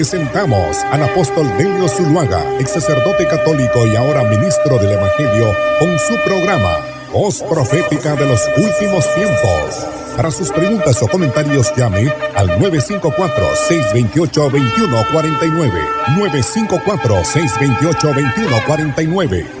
presentamos al apóstol Delio Zuluaga, ex sacerdote católico y ahora ministro del Evangelio, con su programa Voz Profética de los Últimos Tiempos. Para sus preguntas o comentarios llame al 954-628-2149. 954-628-2149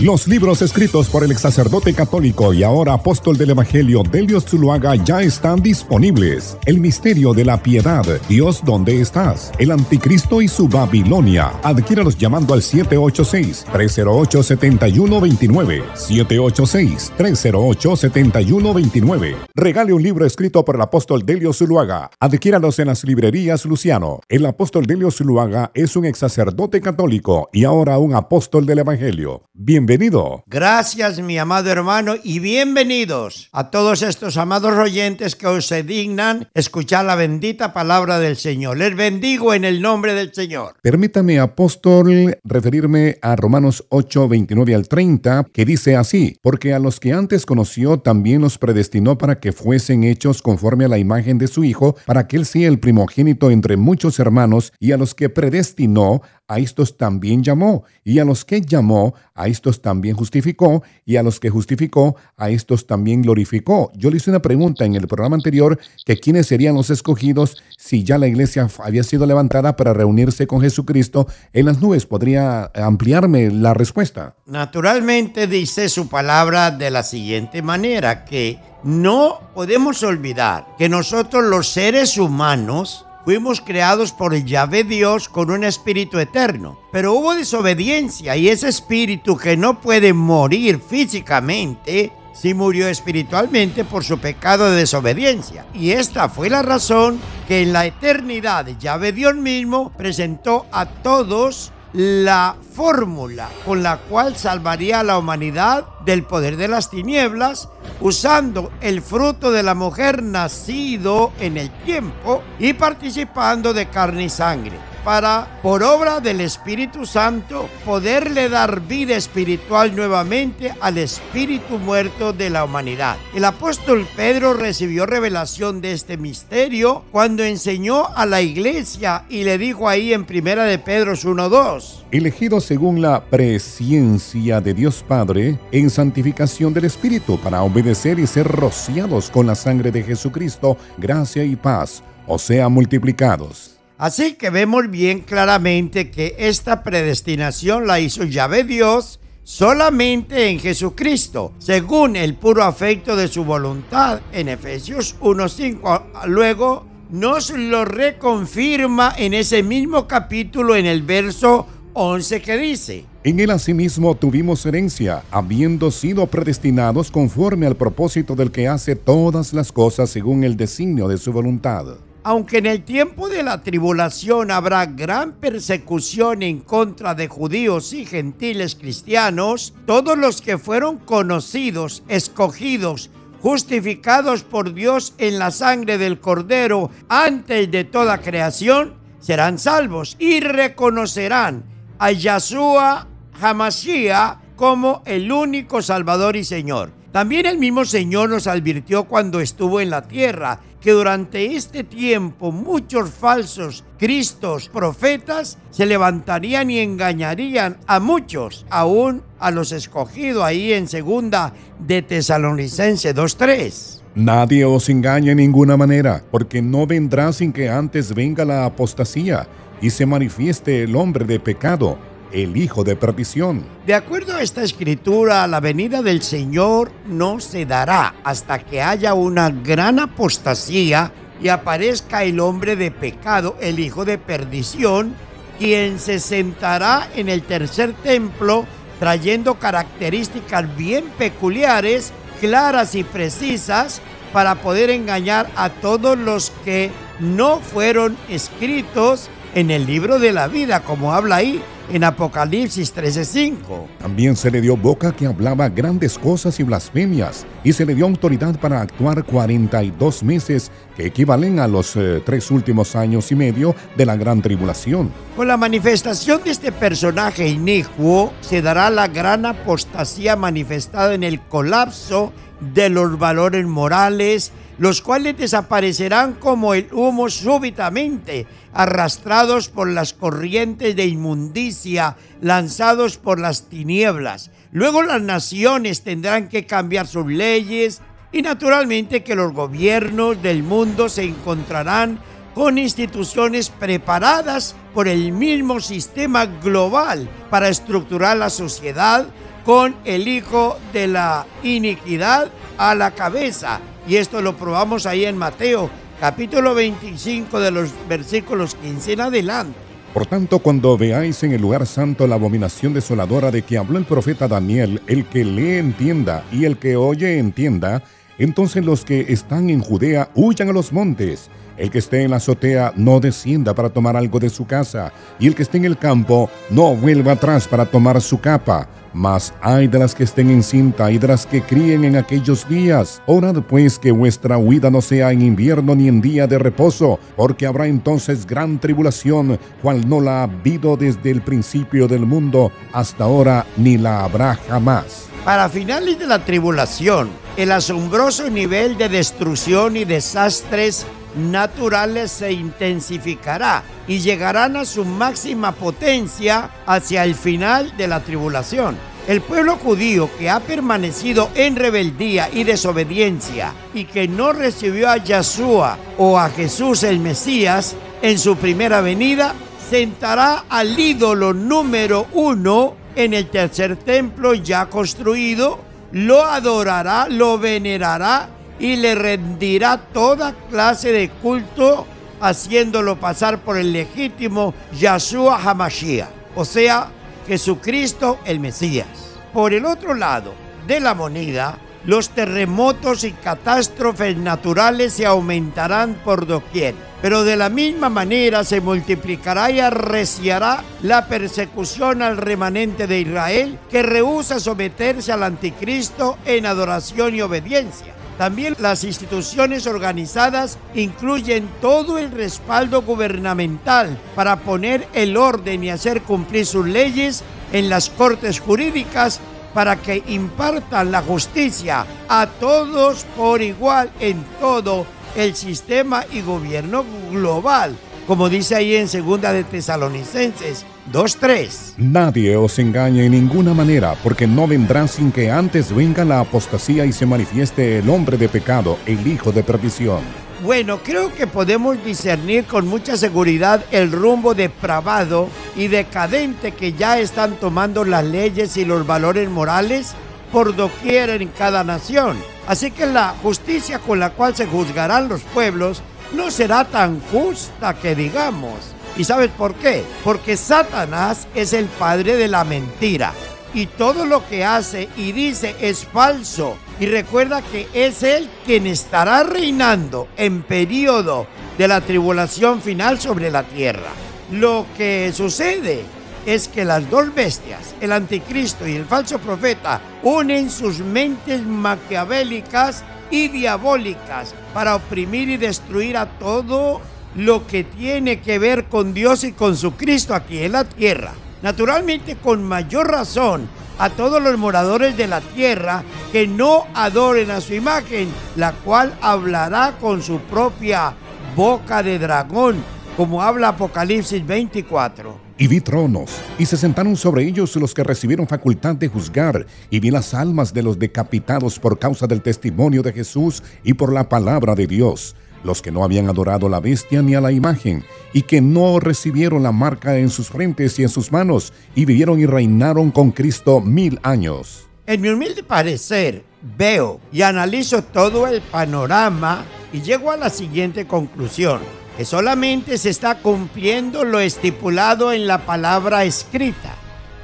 Los libros escritos por el ex sacerdote católico y ahora apóstol del Evangelio Delio Zuluaga ya están disponibles. El misterio de la piedad, Dios, ¿dónde estás? El anticristo y su Babilonia. Adquiéralos llamando al 786-308-7129. 786-308-7129. Regale un libro escrito por el apóstol Delio Zuluaga. Adquiéralos en las librerías Luciano. El apóstol Delio Zuluaga es un ex sacerdote católico y ahora un apóstol del Evangelio. Bienvenido bienvenido. Gracias, mi amado hermano, y bienvenidos a todos estos amados oyentes que os se dignan escuchar la bendita palabra del Señor. Les bendigo en el nombre del Señor. Permítame, apóstol, referirme a Romanos 8, 29 al 30, que dice así, porque a los que antes conoció también los predestinó para que fuesen hechos conforme a la imagen de su Hijo, para que él sea el primogénito entre muchos hermanos, y a los que predestinó, a estos también llamó, y a los que llamó, a estos también justificó, y a los que justificó, a estos también glorificó. Yo le hice una pregunta en el programa anterior, que quiénes serían los escogidos si ya la iglesia había sido levantada para reunirse con Jesucristo en las nubes. ¿Podría ampliarme la respuesta? Naturalmente dice su palabra de la siguiente manera, que no podemos olvidar que nosotros los seres humanos, Fuimos creados por el Yahvé Dios con un espíritu eterno. Pero hubo desobediencia y ese espíritu que no puede morir físicamente, sí murió espiritualmente por su pecado de desobediencia. Y esta fue la razón que en la eternidad Yahvé Dios mismo presentó a todos la fórmula con la cual salvaría a la humanidad del poder de las tinieblas usando el fruto de la mujer nacido en el tiempo y participando de carne y sangre para, por obra del Espíritu Santo, poderle dar vida espiritual nuevamente al espíritu muerto de la humanidad. El apóstol Pedro recibió revelación de este misterio cuando enseñó a la iglesia y le dijo ahí en primera de Pedro 1.2. Elegido según la presciencia de Dios Padre en santificación del Espíritu para obedecer y ser rociados con la sangre de Jesucristo, gracia y paz, o sea, multiplicados. Así que vemos bien claramente que esta predestinación la hizo Yahvé Dios solamente en Jesucristo, según el puro afecto de su voluntad en Efesios 1.5. Luego nos lo reconfirma en ese mismo capítulo en el verso 11 que dice. En él asimismo tuvimos herencia, habiendo sido predestinados conforme al propósito del que hace todas las cosas según el designio de su voluntad aunque en el tiempo de la tribulación habrá gran persecución en contra de judíos y gentiles cristianos, todos los que fueron conocidos, escogidos, justificados por Dios en la sangre del Cordero antes de toda creación, serán salvos y reconocerán a Yahshua Hamashiach como el único Salvador y Señor. También el mismo Señor nos advirtió cuando estuvo en la tierra que durante este tiempo muchos falsos cristos profetas se levantarían y engañarían a muchos, aún a los escogidos ahí en segunda de Tesalonicense 2.3. Nadie os engaña en ninguna manera, porque no vendrá sin que antes venga la apostasía y se manifieste el hombre de pecado el hijo de perdición. De acuerdo a esta escritura, la venida del Señor no se dará hasta que haya una gran apostasía y aparezca el hombre de pecado, el hijo de perdición, quien se sentará en el tercer templo trayendo características bien peculiares, claras y precisas para poder engañar a todos los que no fueron escritos en el libro de la vida, como habla ahí en Apocalipsis 13:5. También se le dio boca que hablaba grandes cosas y blasfemias, y se le dio autoridad para actuar 42 meses, que equivalen a los eh, tres últimos años y medio de la gran tribulación. Con la manifestación de este personaje inicuo, se dará la gran apostasía manifestada en el colapso de los valores morales, los cuales desaparecerán como el humo súbitamente, arrastrados por las corrientes de inmundicia, lanzados por las tinieblas. Luego las naciones tendrán que cambiar sus leyes y naturalmente que los gobiernos del mundo se encontrarán con instituciones preparadas por el mismo sistema global para estructurar la sociedad con el hijo de la iniquidad a la cabeza. Y esto lo probamos ahí en Mateo, capítulo 25 de los versículos 15 en adelante. Por tanto, cuando veáis en el lugar santo la abominación desoladora de que habló el profeta Daniel, el que lee entienda y el que oye entienda, entonces los que están en Judea huyan a los montes. El que esté en la azotea no descienda para tomar algo de su casa, y el que esté en el campo no vuelva atrás para tomar su capa. Mas hay de las que estén en cinta y de las que críen en aquellos días. Orad pues que vuestra huida no sea en invierno ni en día de reposo, porque habrá entonces gran tribulación, cual no la ha habido desde el principio del mundo hasta ahora, ni la habrá jamás. Para finales de la tribulación, el asombroso nivel de destrucción y desastres naturales se intensificará y llegarán a su máxima potencia hacia el final de la tribulación. El pueblo judío que ha permanecido en rebeldía y desobediencia y que no recibió a Yahshua o a Jesús el Mesías en su primera venida, sentará al ídolo número uno en el tercer templo ya construido, lo adorará, lo venerará y le rendirá toda clase de culto, haciéndolo pasar por el legítimo Yahshua Hamashiach, o sea, Jesucristo el Mesías. Por el otro lado de la moneda, los terremotos y catástrofes naturales se aumentarán por doquier, pero de la misma manera se multiplicará y arreciará la persecución al remanente de Israel que rehúsa someterse al anticristo en adoración y obediencia. También las instituciones organizadas incluyen todo el respaldo gubernamental para poner el orden y hacer cumplir sus leyes en las cortes jurídicas para que impartan la justicia a todos por igual en todo el sistema y gobierno global, como dice ahí en Segunda de Tesalonicenses 2.3. Nadie os engañe en ninguna manera, porque no vendrá sin que antes venga la apostasía y se manifieste el hombre de pecado, el hijo de perdición. Bueno, creo que podemos discernir con mucha seguridad el rumbo depravado y decadente que ya están tomando las leyes y los valores morales por doquier en cada nación. Así que la justicia con la cual se juzgarán los pueblos no será tan justa que digamos. ¿Y sabes por qué? Porque Satanás es el padre de la mentira. Y todo lo que hace y dice es falso. Y recuerda que es Él quien estará reinando en periodo de la tribulación final sobre la tierra. Lo que sucede es que las dos bestias, el anticristo y el falso profeta, unen sus mentes maquiavélicas y diabólicas para oprimir y destruir a todo lo que tiene que ver con Dios y con su Cristo aquí en la tierra. Naturalmente, con mayor razón, a todos los moradores de la tierra que no adoren a su imagen, la cual hablará con su propia boca de dragón, como habla Apocalipsis 24. Y vi tronos, y se sentaron sobre ellos los que recibieron facultad de juzgar, y vi las almas de los decapitados por causa del testimonio de Jesús y por la palabra de Dios los que no habían adorado a la bestia ni a la imagen, y que no recibieron la marca en sus frentes y en sus manos, y vivieron y reinaron con Cristo mil años. En mi humilde parecer, veo y analizo todo el panorama y llego a la siguiente conclusión, que solamente se está cumpliendo lo estipulado en la palabra escrita,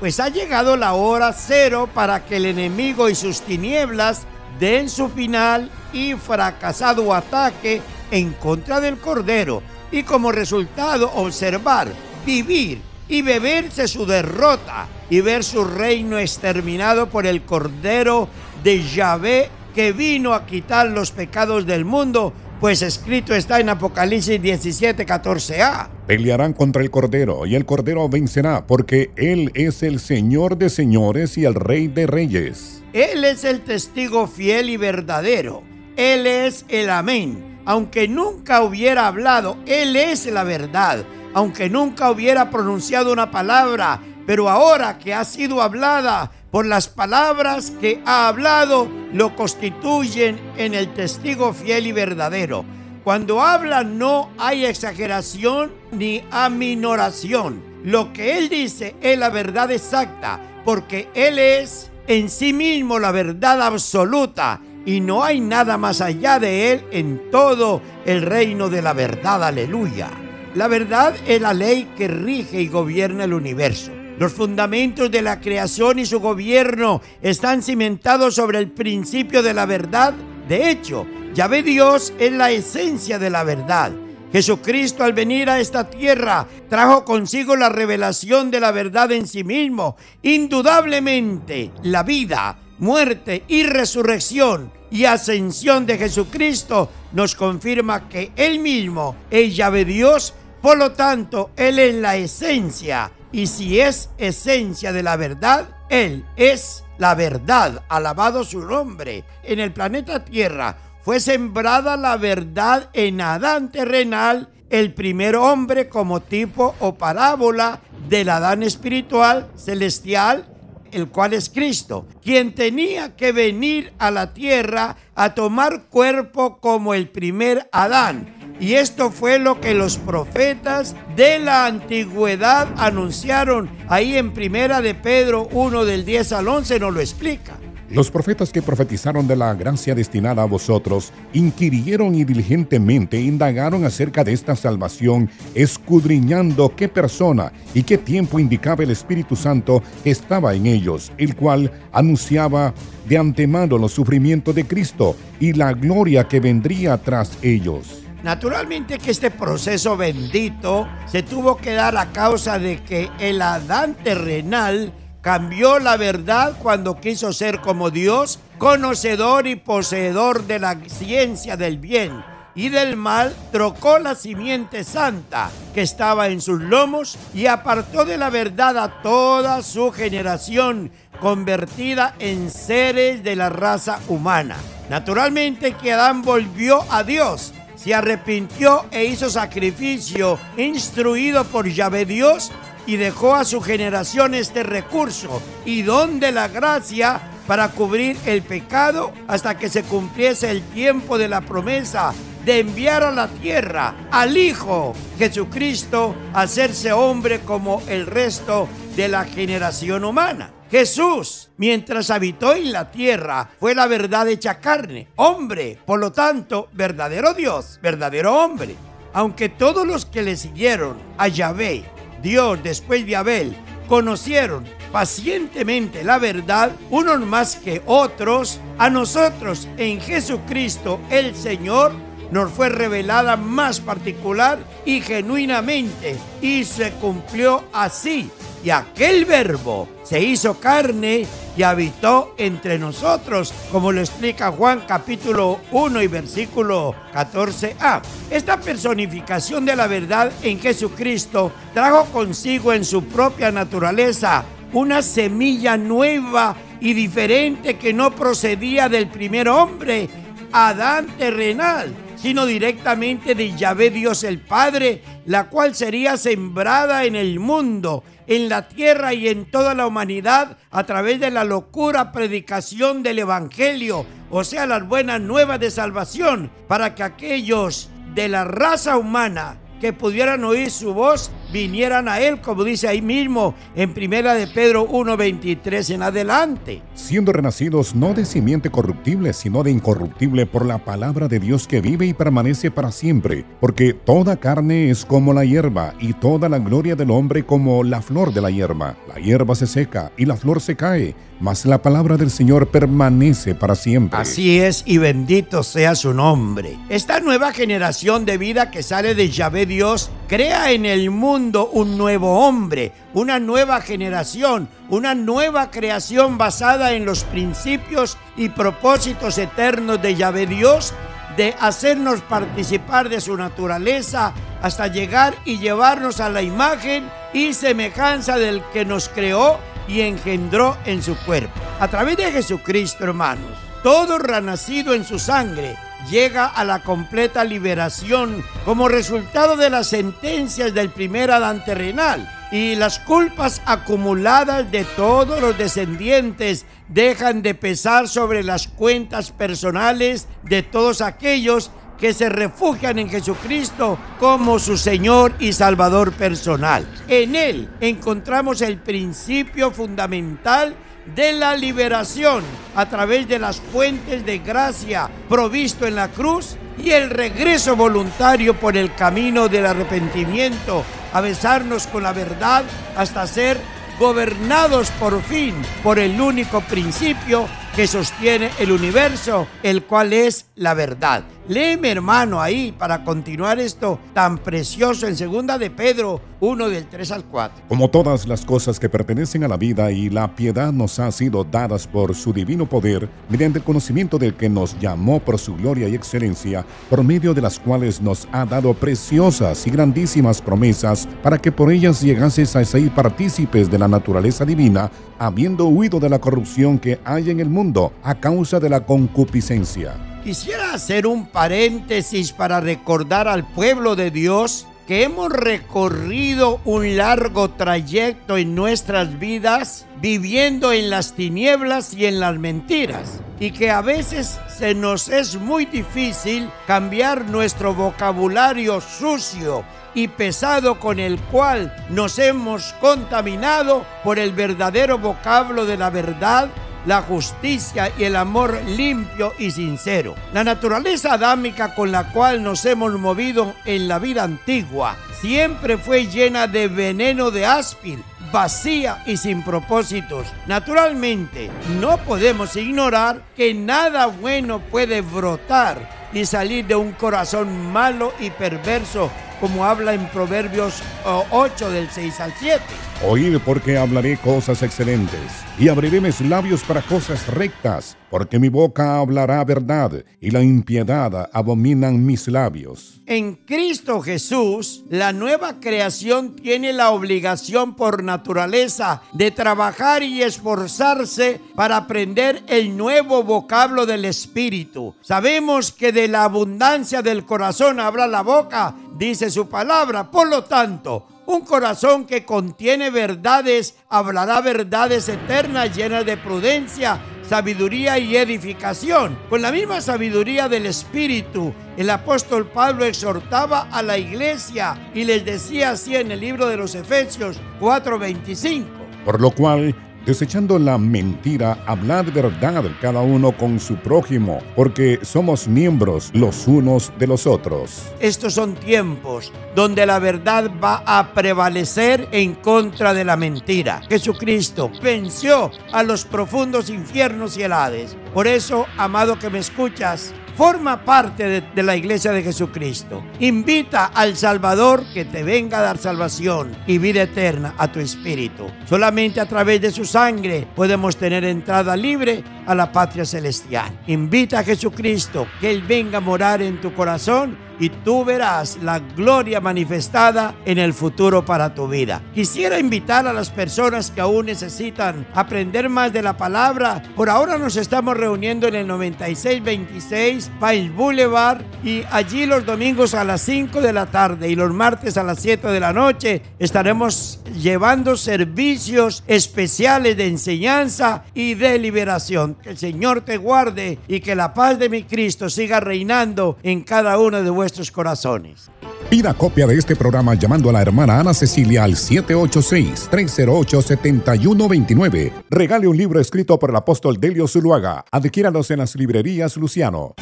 pues ha llegado la hora cero para que el enemigo y sus tinieblas den su final y fracasado ataque en contra del Cordero y como resultado observar, vivir y beberse su derrota y ver su reino exterminado por el Cordero de Yahvé que vino a quitar los pecados del mundo, pues escrito está en Apocalipsis 17, 14a. Pelearán contra el Cordero y el Cordero vencerá porque Él es el Señor de señores y el Rey de reyes. Él es el testigo fiel y verdadero. Él es el amén. Aunque nunca hubiera hablado, Él es la verdad. Aunque nunca hubiera pronunciado una palabra, pero ahora que ha sido hablada por las palabras que ha hablado, lo constituyen en el testigo fiel y verdadero. Cuando habla no hay exageración ni aminoración. Lo que Él dice es la verdad exacta, porque Él es en sí mismo la verdad absoluta y no hay nada más allá de Él en todo el reino de la verdad. Aleluya. La verdad es la ley que rige y gobierna el universo. Los fundamentos de la creación y su gobierno están cimentados sobre el principio de la verdad. De hecho, Yahvé Dios es la esencia de la verdad. Jesucristo al venir a esta tierra trajo consigo la revelación de la verdad en sí mismo. Indudablemente, la vida, muerte y resurrección y ascensión de Jesucristo nos confirma que Él mismo es Yahvé Dios. Por lo tanto, Él es la esencia. Y si es esencia de la verdad, Él es la verdad. Alabado su nombre. En el planeta Tierra fue sembrada la verdad en Adán terrenal, el primer hombre como tipo o parábola del Adán espiritual, celestial, el cual es Cristo, quien tenía que venir a la tierra a tomar cuerpo como el primer Adán. Y esto fue lo que los profetas de la antigüedad anunciaron. Ahí en Primera de Pedro 1 del 10 al 11 nos lo explica. Los profetas que profetizaron de la gracia destinada a vosotros inquirieron y diligentemente indagaron acerca de esta salvación, escudriñando qué persona y qué tiempo indicaba el Espíritu Santo estaba en ellos, el cual anunciaba de antemano los sufrimientos de Cristo y la gloria que vendría tras ellos. Naturalmente que este proceso bendito se tuvo que dar a causa de que el Adán terrenal cambió la verdad cuando quiso ser como Dios, conocedor y poseedor de la ciencia del bien y del mal, trocó la simiente santa que estaba en sus lomos y apartó de la verdad a toda su generación, convertida en seres de la raza humana. Naturalmente que Adán volvió a Dios, se arrepintió e hizo sacrificio, instruido por Yahvé Dios, y dejó a su generación este recurso y don de la gracia para cubrir el pecado hasta que se cumpliese el tiempo de la promesa de enviar a la tierra al Hijo Jesucristo a hacerse hombre como el resto de la generación humana. Jesús, mientras habitó en la tierra, fue la verdad hecha carne, hombre, por lo tanto, verdadero Dios, verdadero hombre. Aunque todos los que le siguieron a Yahvé Dios después de Abel conocieron pacientemente la verdad, unos más que otros, a nosotros en Jesucristo el Señor nos fue revelada más particular y genuinamente y se cumplió así. Y aquel verbo se hizo carne y habitó entre nosotros, como lo explica Juan capítulo 1 y versículo 14a. Esta personificación de la verdad en Jesucristo trajo consigo en su propia naturaleza una semilla nueva y diferente que no procedía del primer hombre, Adán terrenal, sino directamente de Yahvé Dios el Padre, la cual sería sembrada en el mundo, en la tierra y en toda la humanidad a través de la locura predicación del Evangelio, o sea, las buenas nuevas de salvación, para que aquellos de la raza humana que pudieran oír su voz vinieran a él, como dice ahí mismo en Primera de Pedro 1:23 en adelante. Siendo renacidos no de simiente corruptible, sino de incorruptible por la palabra de Dios que vive y permanece para siempre, porque toda carne es como la hierba y toda la gloria del hombre como la flor de la hierba. La hierba se seca y la flor se cae, mas la palabra del Señor permanece para siempre. Así es y bendito sea su nombre. Esta nueva generación de vida que sale de Yahvé Dios crea en el mundo un nuevo hombre, una nueva generación, una nueva creación basada en los principios y propósitos eternos de Yahvé Dios de hacernos participar de su naturaleza hasta llegar y llevarnos a la imagen y semejanza del que nos creó y engendró en su cuerpo. A través de Jesucristo, hermanos, todo renacido en su sangre llega a la completa liberación como resultado de las sentencias del primer Adán terrenal. Y las culpas acumuladas de todos los descendientes dejan de pesar sobre las cuentas personales de todos aquellos que se refugian en Jesucristo como su Señor y Salvador personal. En Él encontramos el principio fundamental de la liberación a través de las fuentes de gracia provisto en la cruz y el regreso voluntario por el camino del arrepentimiento, a besarnos con la verdad hasta ser gobernados por fin por el único principio que sostiene el universo, el cual es la verdad. Léeme hermano ahí para continuar esto tan precioso en segunda de Pedro 1 del 3 al 4. Como todas las cosas que pertenecen a la vida y la piedad nos han sido dadas por su divino poder, mediante el conocimiento del que nos llamó por su gloria y excelencia, por medio de las cuales nos ha dado preciosas y grandísimas promesas para que por ellas llegases a ser partícipes de la naturaleza divina, habiendo huido de la corrupción que hay en el mundo a causa de la concupiscencia. Quisiera hacer un paréntesis para recordar al pueblo de Dios que hemos recorrido un largo trayecto en nuestras vidas viviendo en las tinieblas y en las mentiras y que a veces se nos es muy difícil cambiar nuestro vocabulario sucio y pesado con el cual nos hemos contaminado por el verdadero vocablo de la verdad la justicia y el amor limpio y sincero. La naturaleza adámica con la cual nos hemos movido en la vida antigua siempre fue llena de veneno de áspid, vacía y sin propósitos. Naturalmente, no podemos ignorar que nada bueno puede brotar y salir de un corazón malo y perverso como habla en Proverbios 8 del 6 al 7. Oíd porque hablaré cosas excelentes y abriré mis labios para cosas rectas, porque mi boca hablará verdad y la impiedad abominan mis labios. En Cristo Jesús, la nueva creación tiene la obligación por naturaleza de trabajar y esforzarse para aprender el nuevo vocablo del Espíritu. Sabemos que de la abundancia del corazón habla la boca, dice su palabra. Por lo tanto, un corazón que contiene verdades hablará verdades eternas llenas de prudencia, sabiduría y edificación. Con la misma sabiduría del Espíritu, el apóstol Pablo exhortaba a la iglesia y les decía así en el libro de los Efesios 4:25. Por lo cual desechando la mentira, hablad verdad cada uno con su prójimo, porque somos miembros los unos de los otros. Estos son tiempos donde la verdad va a prevalecer en contra de la mentira. Jesucristo venció a los profundos infiernos y helades. Por eso, amado que me escuchas, forma parte de, la iglesia de Jesucristo. Invita al Salvador que te venga a dar salvación y vida eterna a tu espíritu. Solamente a través de su sangre podemos tener entrada libre a la patria celestial. Invita a Jesucristo que Él venga a morar en tu corazón y tú verás la gloria manifestada en el futuro para tu vida. Quisiera invitar a las personas que aún necesitan aprender más de la palabra. Por ahora nos estamos reuniendo en el 9626 Pines Boulevard y allí los domingos a las 5 de la tarde y los martes a las 7 de la noche estaremos llevando servicios especiales de enseñanza y de liberación. Que el Señor te guarde y que la paz de mi Cristo siga reinando en cada uno de vuestros corazones. Pida copia de este programa llamando a la hermana Ana Cecilia al 786-308-7129. Regale un libro escrito por el apóstol Delio Zuluaga. Adquiéralos en las librerías Luciano.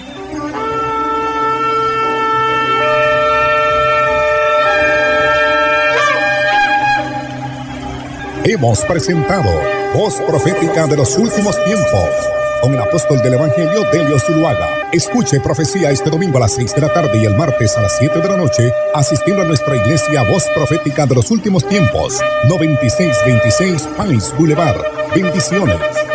Hemos presentado Voz Profética de los Últimos Tiempos con el apóstol del Evangelio Delio Zuluaga. Escuche profecía este domingo a las 6 de la tarde y el martes a las 7 de la noche, asistiendo a nuestra iglesia Voz Profética de los Últimos Tiempos, 9626 Pines Boulevard. Bendiciones.